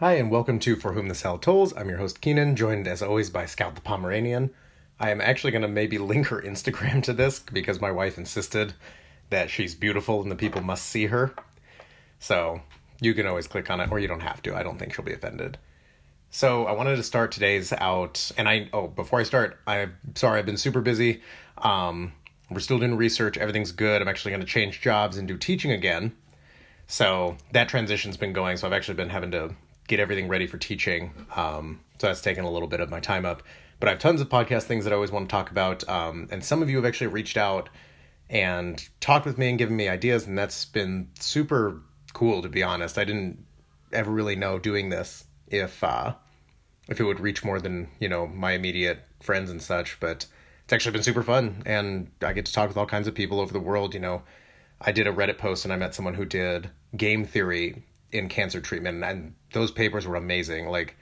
Hi, and welcome to For Whom the Cell Tolls. I'm your host, Keenan, joined as always by Scout the Pomeranian. I am actually going to maybe link her Instagram to this because my wife insisted that she's beautiful and the people must see her. So you can always click on it, or you don't have to. I don't think she'll be offended. So I wanted to start today's out, and I oh before I start, I'm sorry I've been super busy. Um, we're still doing research. Everything's good. I'm actually going to change jobs and do teaching again. So that transition's been going. So I've actually been having to get everything ready for teaching. Um, so that's taken a little bit of my time up. But I have tons of podcast things that I always want to talk about. Um, and some of you have actually reached out and talked with me and given me ideas, and that's been super cool to be honest. I didn't ever really know doing this if uh, if it would reach more than you know my immediate friends and such, but it's actually been super fun, and I get to talk with all kinds of people over the world. You know, I did a Reddit post and I met someone who did game theory in cancer treatment, and those papers were amazing. Like,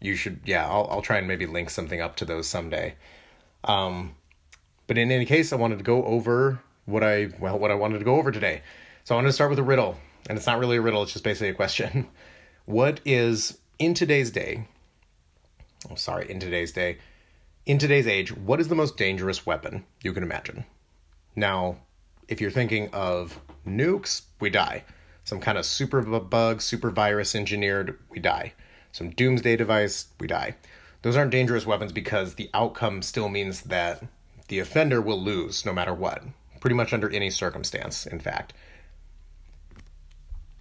you should, yeah, I'll I'll try and maybe link something up to those someday. Um, but in any case, I wanted to go over what I well what I wanted to go over today. So I wanted to start with a riddle, and it's not really a riddle; it's just basically a question. What is in today's day? Oh, sorry, in today's day, in today's age, what is the most dangerous weapon you can imagine? Now, if you're thinking of nukes, we die some kind of super bug, super virus engineered, we die. Some doomsday device, we die. Those aren't dangerous weapons because the outcome still means that the offender will lose no matter what, pretty much under any circumstance, in fact.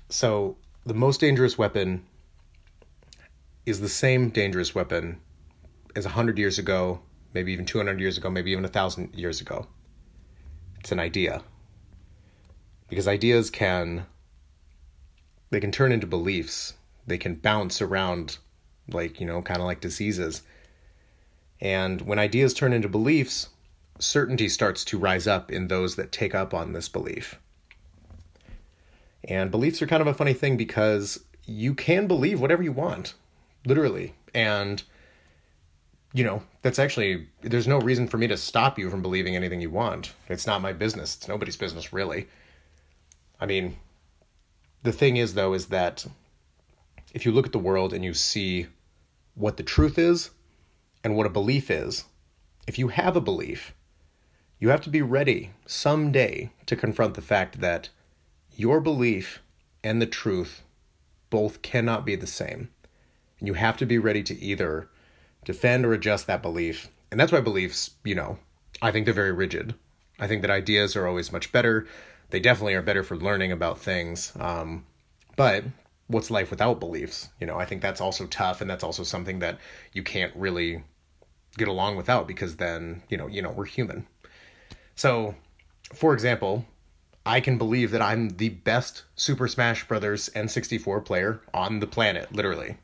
So, the most dangerous weapon is the same dangerous weapon as 100 years ago, maybe even 200 years ago, maybe even 1,000 years ago. It's an idea. Because ideas can they can turn into beliefs. They can bounce around like, you know, kind of like diseases. And when ideas turn into beliefs, certainty starts to rise up in those that take up on this belief. And beliefs are kind of a funny thing because you can believe whatever you want, literally. And, you know, that's actually, there's no reason for me to stop you from believing anything you want. It's not my business. It's nobody's business, really. I mean, the thing is, though, is that if you look at the world and you see what the truth is and what a belief is, if you have a belief, you have to be ready someday to confront the fact that your belief and the truth both cannot be the same. And you have to be ready to either defend or adjust that belief. And that's why beliefs, you know, I think they're very rigid. I think that ideas are always much better they definitely are better for learning about things. Um, but what's life without beliefs? You know, I think that's also tough, and that's also something that you can't really get along without because then you know, you know, we're human. So, for example, I can believe that I'm the best Super Smash Brothers N64 player on the planet, literally.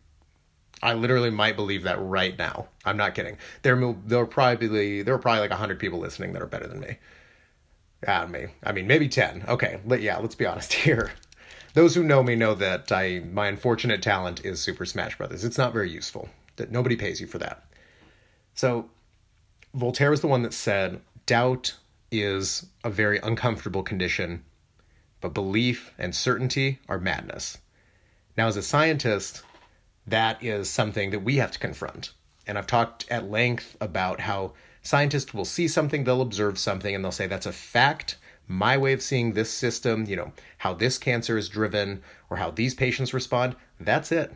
I literally might believe that right now. I'm not kidding. There, there are probably there are probably like hundred people listening that are better than me. Yeah, me. I mean, maybe 10. Okay, but yeah, let's be honest here. Those who know me know that I my unfortunate talent is Super Smash Brothers. It's not very useful. That nobody pays you for that. So, Voltaire was the one that said, "Doubt is a very uncomfortable condition, but belief and certainty are madness." Now, as a scientist, that is something that we have to confront. And I've talked at length about how scientists will see something, they'll observe something, and they'll say, that's a fact. My way of seeing this system, you know, how this cancer is driven or how these patients respond, that's it.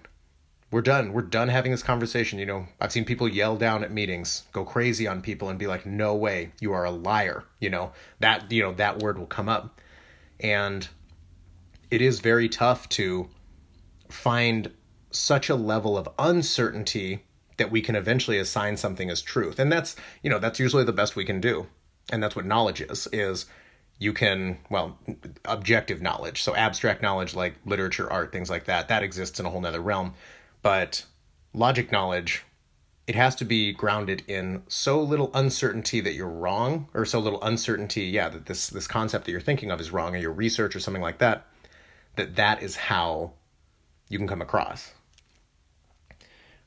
We're done. We're done having this conversation. You know, I've seen people yell down at meetings, go crazy on people, and be like, no way, you are a liar. You know, that, you know, that word will come up. And it is very tough to find such a level of uncertainty that we can eventually assign something as truth. And that's, you know, that's usually the best we can do. And that's what knowledge is, is you can, well, objective knowledge. So abstract knowledge like literature, art, things like that, that exists in a whole nother realm. But logic knowledge, it has to be grounded in so little uncertainty that you're wrong, or so little uncertainty, yeah, that this this concept that you're thinking of is wrong, or your research or something like that, that that is how you can come across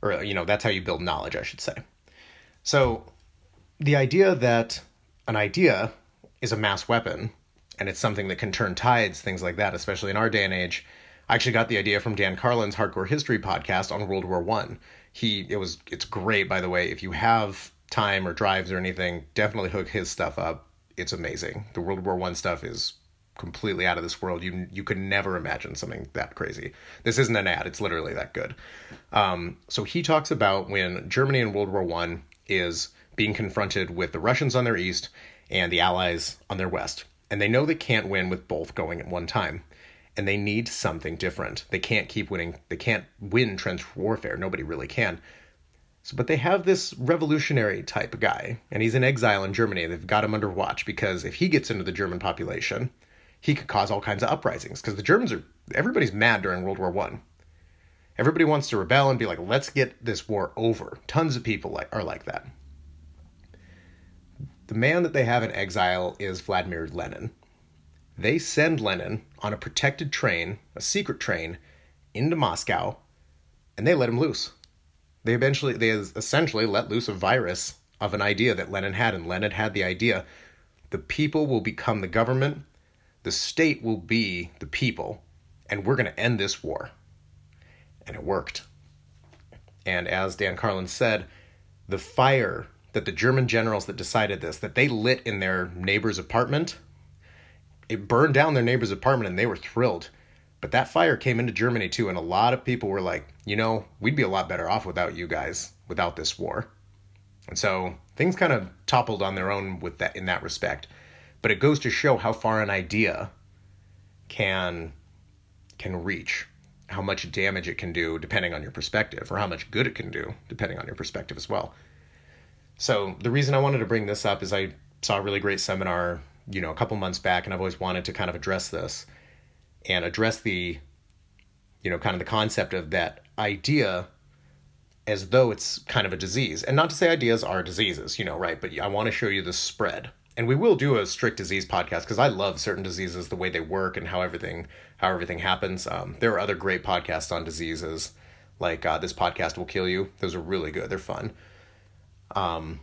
or you know that's how you build knowledge i should say so the idea that an idea is a mass weapon and it's something that can turn tides things like that especially in our day and age I actually got the idea from Dan Carlin's Hardcore History podcast on World War One. He it was it's great by the way. If you have time or drives or anything, definitely hook his stuff up. It's amazing. The World War One stuff is completely out of this world. You you could never imagine something that crazy. This isn't an ad. It's literally that good. Um, so he talks about when Germany in World War One is being confronted with the Russians on their east and the Allies on their west, and they know they can't win with both going at one time, and they need something different. They can't keep winning. They can't win trench warfare. Nobody really can. So, but they have this revolutionary type guy, and he's in exile in Germany. They've got him under watch because if he gets into the German population, he could cause all kinds of uprisings because the Germans are everybody's mad during World War One. Everybody wants to rebel and be like, let's get this war over. Tons of people like, are like that. The man that they have in exile is Vladimir Lenin. They send Lenin on a protected train, a secret train, into Moscow, and they let him loose. They eventually, they essentially let loose a virus of an idea that Lenin had, and Lenin had the idea: the people will become the government, the state will be the people, and we're going to end this war. And it worked. And as Dan Carlin said, the fire that the German generals that decided this, that they lit in their neighbor's apartment, it burned down their neighbor's apartment and they were thrilled. But that fire came into Germany too, and a lot of people were like, you know, we'd be a lot better off without you guys, without this war. And so things kind of toppled on their own with that in that respect but it goes to show how far an idea can can reach how much damage it can do depending on your perspective or how much good it can do depending on your perspective as well. So the reason i wanted to bring this up is i saw a really great seminar you know a couple months back and i've always wanted to kind of address this and address the you know kind of the concept of that idea as though it's kind of a disease. And not to say ideas are diseases you know right but i want to show you the spread and we will do a strict disease podcast because I love certain diseases, the way they work, and how everything how everything happens. Um, there are other great podcasts on diseases, like uh, this podcast will kill you. Those are really good. They're fun. Um,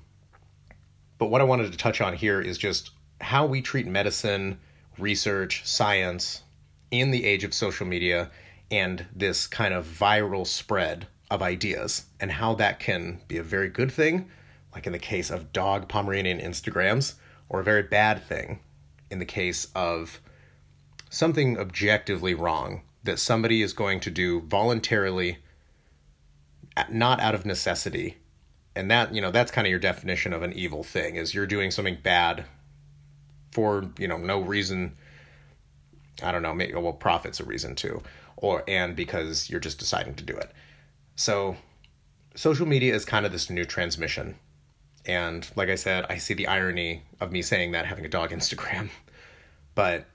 but what I wanted to touch on here is just how we treat medicine, research, science in the age of social media and this kind of viral spread of ideas, and how that can be a very good thing, like in the case of dog Pomeranian Instagrams or a very bad thing in the case of something objectively wrong that somebody is going to do voluntarily not out of necessity. And that you know that's kind of your definition of an evil thing is you're doing something bad for you know no reason. I don't know maybe well profit's a reason too or and because you're just deciding to do it. So social media is kind of this new transmission and like I said, I see the irony of me saying that having a dog Instagram. But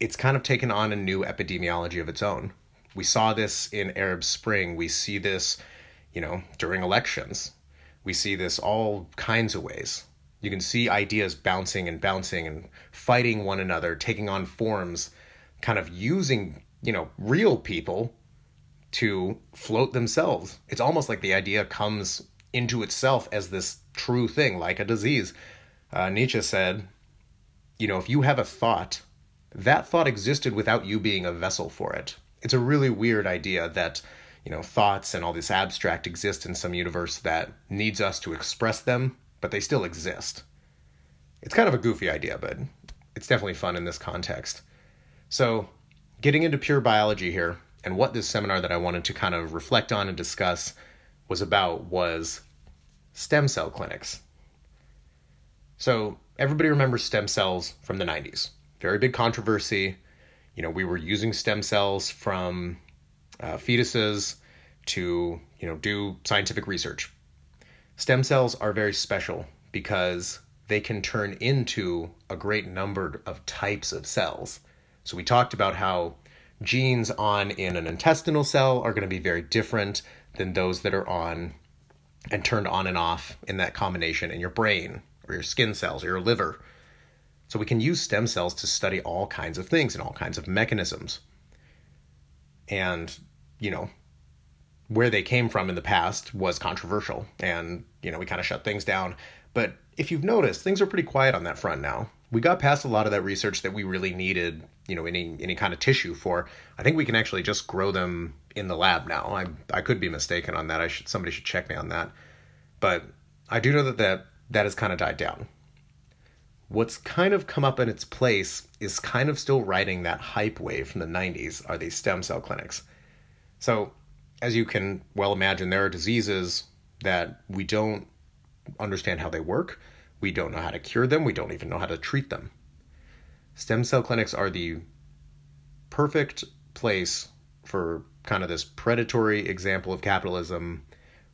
it's kind of taken on a new epidemiology of its own. We saw this in Arab Spring. We see this, you know, during elections. We see this all kinds of ways. You can see ideas bouncing and bouncing and fighting one another, taking on forms, kind of using, you know, real people to float themselves. It's almost like the idea comes into itself as this true thing, like a disease. Uh, Nietzsche said, you know, if you have a thought, that thought existed without you being a vessel for it. It's a really weird idea that, you know, thoughts and all this abstract exist in some universe that needs us to express them, but they still exist. It's kind of a goofy idea, but it's definitely fun in this context. So, getting into pure biology here, and what this seminar that I wanted to kind of reflect on and discuss was about was stem cell clinics. So, everybody remembers stem cells from the 90s. Very big controversy. You know, we were using stem cells from uh, fetuses to, you know, do scientific research. Stem cells are very special because they can turn into a great number of types of cells. So, we talked about how genes on in an intestinal cell are going to be very different than those that are on and turned on and off in that combination in your brain or your skin cells or your liver. So we can use stem cells to study all kinds of things and all kinds of mechanisms. And, you know, where they came from in the past was controversial and, you know, we kind of shut things down. But if you've noticed, things are pretty quiet on that front now. We got past a lot of that research that we really needed, you know, any any kind of tissue for. I think we can actually just grow them in the lab now. I I could be mistaken on that. I should somebody should check me on that. But I do know that that, that has kind of died down. What's kind of come up in its place is kind of still riding that hype wave from the 90s are these stem cell clinics. So, as you can well imagine, there are diseases that we don't understand how they work. We don't know how to cure them. We don't even know how to treat them. Stem cell clinics are the perfect place for kind of this predatory example of capitalism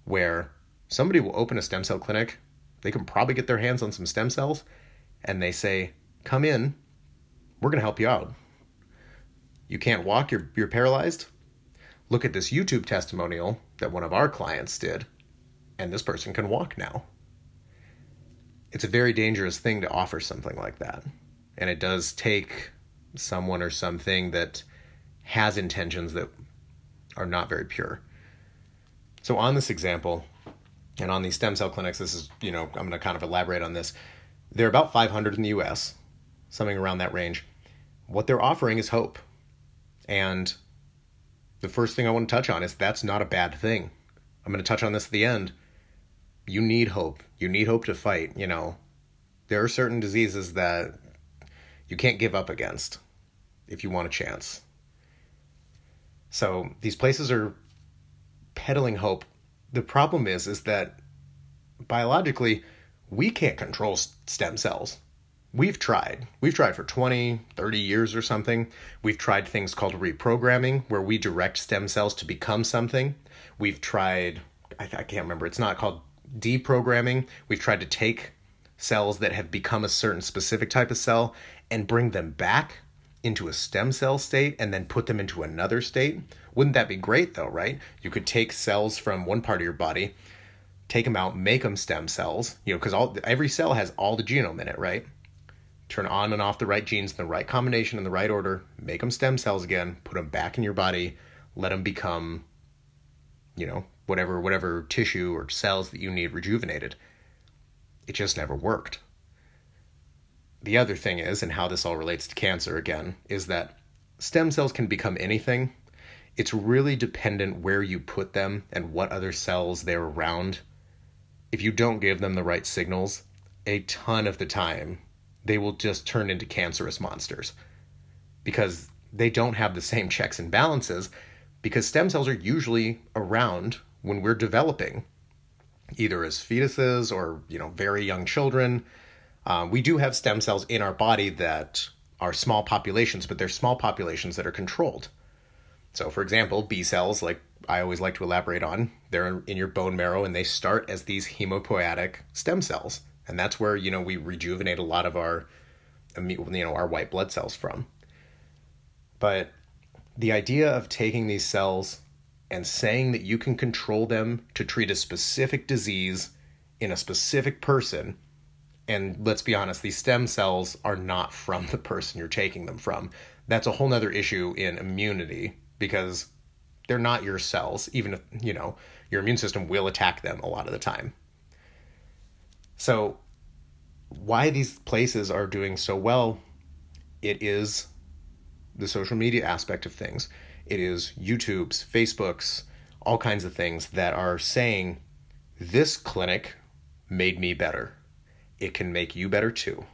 where somebody will open a stem cell clinic. They can probably get their hands on some stem cells and they say, Come in, we're going to help you out. You can't walk, you're, you're paralyzed. Look at this YouTube testimonial that one of our clients did, and this person can walk now. It's a very dangerous thing to offer something like that. And it does take someone or something that has intentions that are not very pure. So, on this example, and on these stem cell clinics, this is, you know, I'm going to kind of elaborate on this. There are about 500 in the US, something around that range. What they're offering is hope. And the first thing I want to touch on is that's not a bad thing. I'm going to touch on this at the end. You need hope. You need hope to fight, you know. There are certain diseases that you can't give up against if you want a chance. So these places are peddling hope. The problem is is that biologically we can't control stem cells. We've tried. We've tried for 20, 30 years or something. We've tried things called reprogramming, where we direct stem cells to become something. We've tried, I, I, can't remember, it's not called deprogramming. We've tried to take cells that have become a certain specific type of cell and bring them back into a stem cell state and then put them into another state. Wouldn't that be great though, right? You could take cells from one part of your body, take them out, make them stem cells, you know, because all every cell has all the genome in it, right? Turn on and off the right genes in the right combination in the right order, make them stem cells again, put them back in your body, let them become, you know, whatever whatever tissue or cells that you need rejuvenated. It just never worked. The other thing is, and how this all relates to cancer again, is that stem cells can become anything. It's really dependent where you put them and what other cells they're around if you don't give them the right signals, a ton of the time, they will just turn into cancerous monsters because they don't have the same checks and balances because stem cells are usually around when we're developing either as fetuses or you know very young children uh, we do have stem cells in our body that are small populations but they're small populations that are controlled so for example b cells like I always like to elaborate on. They're in your bone marrow and they start as these hemopoietic stem cells. And that's where, you know, we rejuvenate a lot of our you know, our white blood cells from. But the idea of taking these cells and saying that you can control them to treat a specific disease in a specific person and let's be honest these stem cells are not from the person you're taking them from that's a whole nother issue in immunity because they're not your cells, even if, you know, your immune system will attack them a lot of the time. So, why these places are doing so well, it is the social media aspect of things. It is YouTube's, Facebook's, all kinds of things that are saying, this clinic made me better. It can make you better too.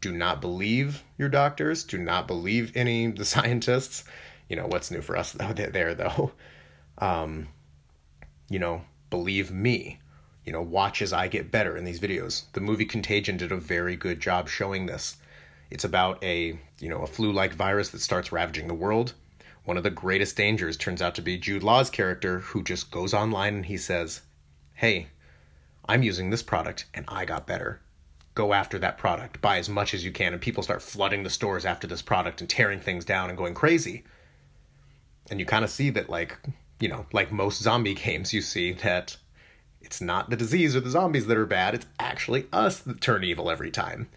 Do not believe your doctors. Do not believe any the scientists you know what's new for us though there though um you know believe me you know watch as i get better in these videos the movie contagion did a very good job showing this it's about a you know a flu-like virus that starts ravaging the world. One of the greatest dangers turns out to be jude law's character who just goes online and he says hey i'm using this product and i got better. Go after that product. Buy as much as you can. And people start flooding the stores after this product and tearing things down and going crazy. And you kind of see that like you know like most zombie games you see that it's not the disease or the zombies that are bad. It's actually us that turn evil every time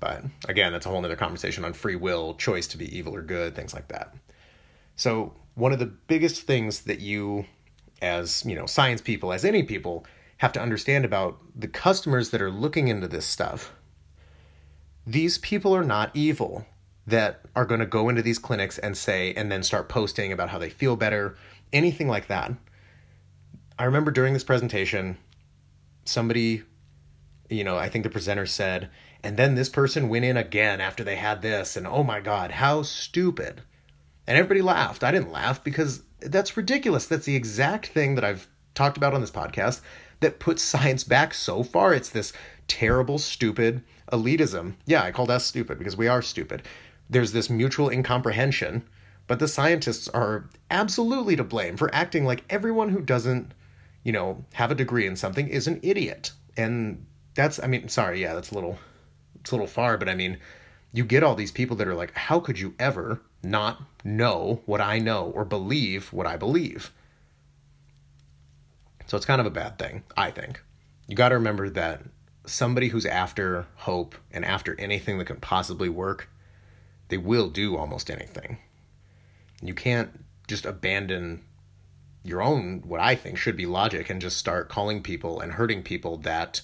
but again that's a whole other conversation on free will choice to be evil or good things like that so one of the biggest things that you as you know science people as any people have to understand about the customers that are looking into this stuff these people are not evil that are going to go into these clinics and say, and then start posting about how they feel better, anything like that. I remember during this presentation, somebody, you know, I think the presenter said, and then this person went in again after they had this, and oh my God, how stupid. And everybody laughed. I didn't laugh because that's ridiculous. That's the exact thing that I've talked about on this podcast that puts science back so far. It's this terrible, stupid elitism. Yeah, I called us stupid because we are stupid. There's this mutual incomprehension, but the scientists are absolutely to blame for acting like everyone who doesn't, you know, have a degree in something is an idiot. And that's, I mean, sorry, yeah, that's a little, it's a little far, but I mean, you get all these people that are like, how could you ever not know what I know or believe what I believe? So it's kind of a bad thing, I think. You got to remember that somebody who's after hope and after anything that can possibly work, they will do almost anything. You can't just abandon your own, what I think should be logic, and just start calling people and hurting people that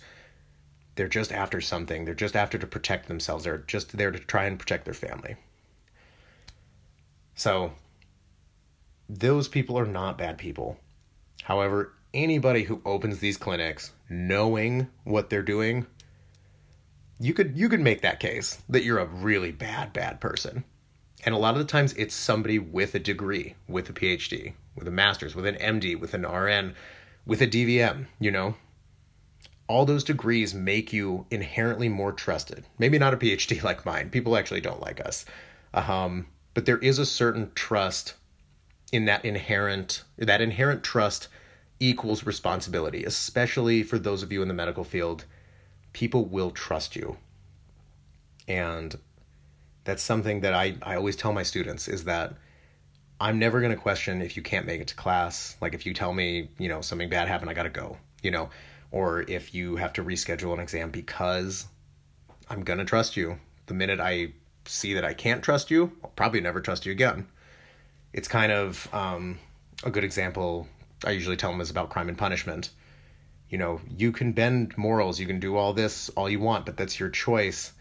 they're just after something. They're just after to protect themselves. They're just there to try and protect their family. So, those people are not bad people. However, anybody who opens these clinics knowing what they're doing, you could you could make that case that you're a really bad bad person. And a lot of the times it's somebody with a degree, with a PhD, with a master's, with an MD, with an RN, with a DVM, you know. All those degrees make you inherently more trusted. Maybe not a PhD like mine. People actually don't like us. Um, but there is a certain trust in that inherent that inherent trust equals responsibility, especially for those of you in the medical field. People will trust you. And that's something that I, I always tell my students is that I'm never going to question if you can't make it to class. Like if you tell me, you know, something bad happened, I got to go, you know, or if you have to reschedule an exam because I'm going to trust you. The minute I see that I can't trust you, I'll probably never trust you again. It's kind of um, a good example I usually tell them is about crime and punishment. You know, you can bend morals, you can do all this all you want, but that's your choice.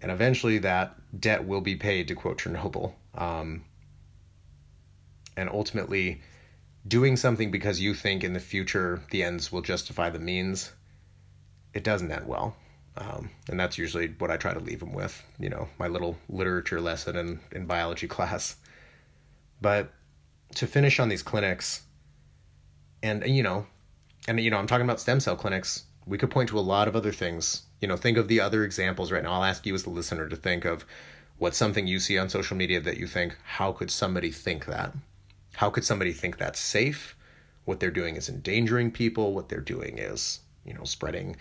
And eventually that debt will be paid, to quote Chernobyl. Um, and ultimately, doing something because you think in the future the ends will justify the means, it doesn't end well. Um, and that's usually what I try to leave them with, you know, my little literature lesson in, in biology class. But to finish on these clinics, and you know, and you know, I'm talking about stem cell clinics. We could point to a lot of other things. You know, think of the other examples right now. I'll ask you as the listener to think of what's something you see on social media that you think, how could somebody think that? How could somebody think that's safe? What they're doing is endangering people. What they're doing is, you know, spreading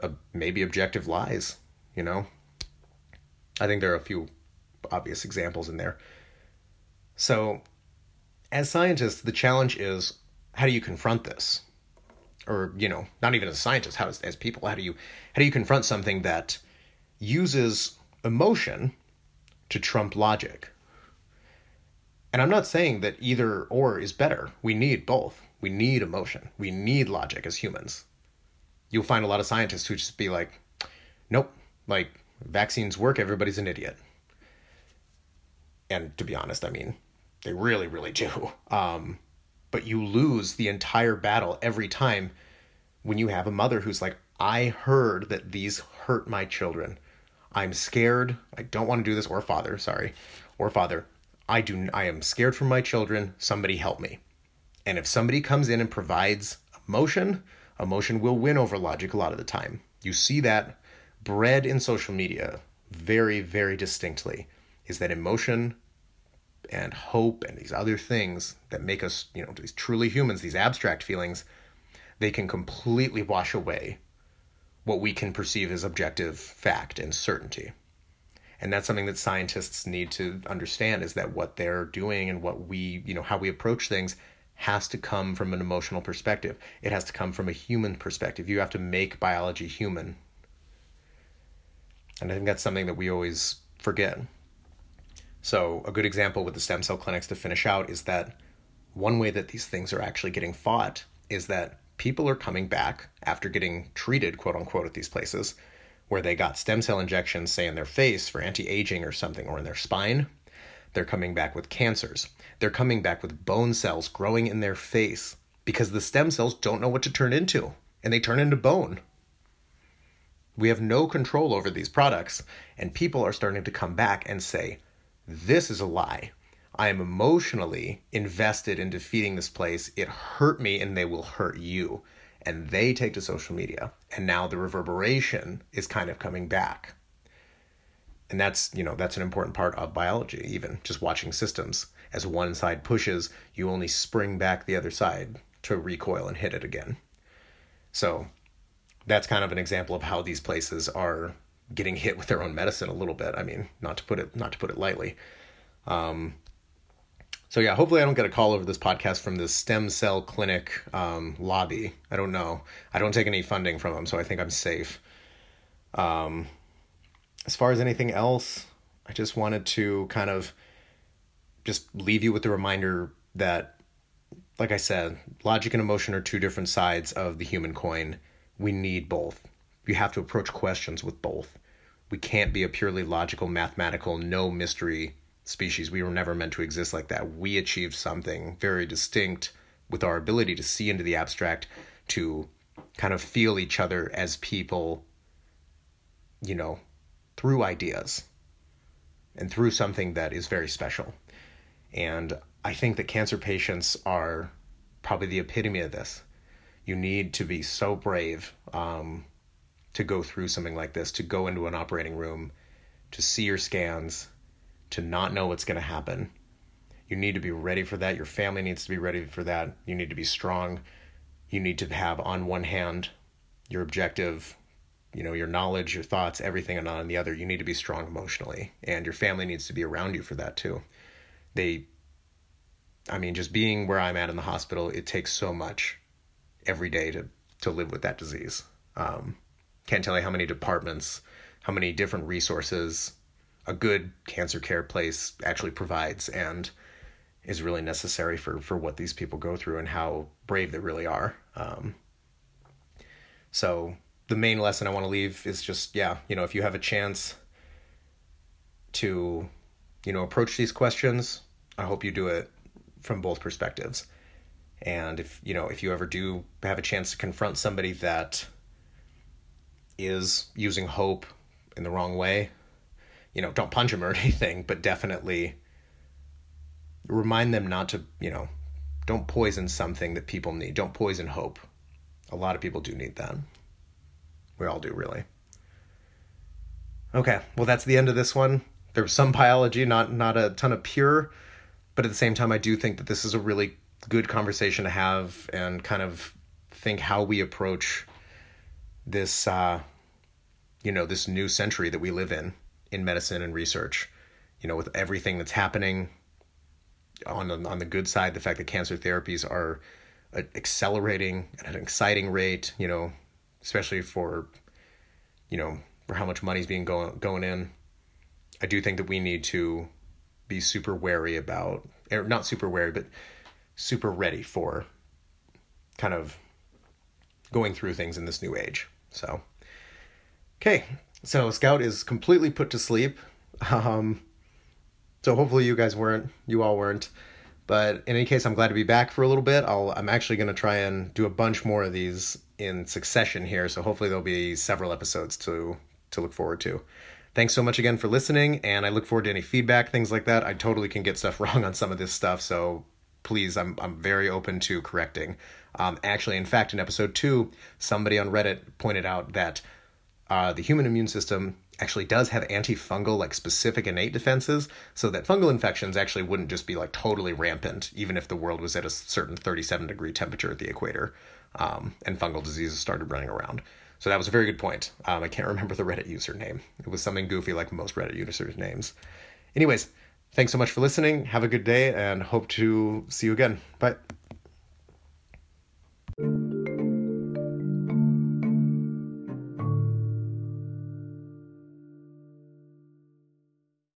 a, maybe objective lies. You know, I think there are a few obvious examples in there. So, as scientists, the challenge is how do you confront this? Or, you know, not even as scientists, how as people, how do you how do you confront something that uses emotion to trump logic? And I'm not saying that either or is better. We need both. We need emotion. We need logic as humans. You'll find a lot of scientists who just be like, nope, like vaccines work, everybody's an idiot. And to be honest, I mean, they really, really do. Um, but you lose the entire battle every time when you have a mother who's like, I heard that these hurt my children. I'm scared. I don't want to do this. Or father, sorry. Or father. I do I am scared for my children. Somebody help me. And if somebody comes in and provides emotion, emotion will win over logic a lot of the time. You see that bred in social media very, very distinctly is that emotion and hope and these other things that make us, you know, these truly humans, these abstract feelings, they can completely wash away what we can perceive as objective fact and certainty. And that's something that scientists need to understand is that what they're doing and what we, you know, how we approach things has to come from an emotional perspective. It has to come from a human perspective. You have to make biology human. And I think that's something that we always forget. So, a good example with the stem cell clinics to finish out is that one way that these things are actually getting fought is that people are coming back after getting treated, quote unquote, at these places where they got stem cell injections, say in their face for anti aging or something, or in their spine. They're coming back with cancers. They're coming back with bone cells growing in their face because the stem cells don't know what to turn into and they turn into bone. We have no control over these products, and people are starting to come back and say, This is a lie. I am emotionally invested in defeating this place. It hurt me, and they will hurt you. And they take to social media, and now the reverberation is kind of coming back. And that's, you know, that's an important part of biology, even just watching systems. As one side pushes, you only spring back the other side to recoil and hit it again. So that's kind of an example of how these places are getting hit with their own medicine a little bit. I mean, not to put it not to put it lightly. Um, so yeah, hopefully I don't get a call over this podcast from the stem cell clinic um, lobby. I don't know. I don't take any funding from them, so I think I'm safe. Um, as far as anything else, I just wanted to kind of just leave you with the reminder that, like I said, logic and emotion are two different sides of the human coin we need both. You have to approach questions with both. We can't be a purely logical, mathematical, no mystery species. We were never meant to exist like that. We achieved something very distinct with our ability to see into the abstract, to kind of feel each other as people, you know, through ideas and through something that is very special. And I think that cancer patients are probably the epitome of this you need to be so brave um, to go through something like this, to go into an operating room, to see your scans, to not know what's going to happen. You need to be ready for that. Your family needs to be ready for that. You need to be strong. You need to have, on one hand, your objective, you know, your knowledge, your thoughts, everything, and on the other, you need to be strong emotionally. And your family needs to be around you for that too. They, I mean, just being where I'm at in the hospital, it takes so much every day to to live with that disease. Um, can't tell you how many departments, how many different resources a good cancer care place actually provides and is really necessary for for what these people go through and how brave they really are. Um, so the main lesson I want to leave is just yeah, you know, if you have a chance to you know approach these questions, I hope you do it from both perspectives. And if you know, if you ever do have a chance to confront somebody that is using hope in the wrong way, you know, don't punch them or anything, but definitely remind them not to, you know, don't poison something that people need. Don't poison hope. A lot of people do need that. We all do, really. Okay, well, that's the end of this one. There was some biology, not not a ton of pure, but at the same time, I do think that this is a really good conversation to have and kind of think how we approach this uh, you know this new century that we live in in medicine and research you know with everything that's happening on the, on the good side the fact that cancer therapies are accelerating at an exciting rate you know especially for you know for how much money's being going going in i do think that we need to be super wary about or not super wary but super ready for kind of going through things in this new age. So, okay, so Scout is completely put to sleep. Um, so hopefully you guys weren't, you all weren't. But in any case, I'm glad to be back for a little bit. I'll, I'm actually going to try and do a bunch more of these in succession here. So hopefully there'll be several episodes to to look forward to. Thanks so much again for listening, and I look forward to any feedback, things like that. I totally can get stuff wrong on some of this stuff, so please, I'm I'm very open to correcting. Um, actually, in fact, in episode two, somebody on Reddit pointed out that uh, the human immune system actually does have antifungal, like specific innate defenses, so that fungal infections actually wouldn't just be like totally rampant, even if the world was at a certain 37 degree temperature at the equator, um, and fungal diseases started running around. So that was a very good point. Um, I can't remember the Reddit user name. It was something goofy like most Reddit users' names. Anyways, Thanks so much for listening. Have a good day and hope to see you again. Bye.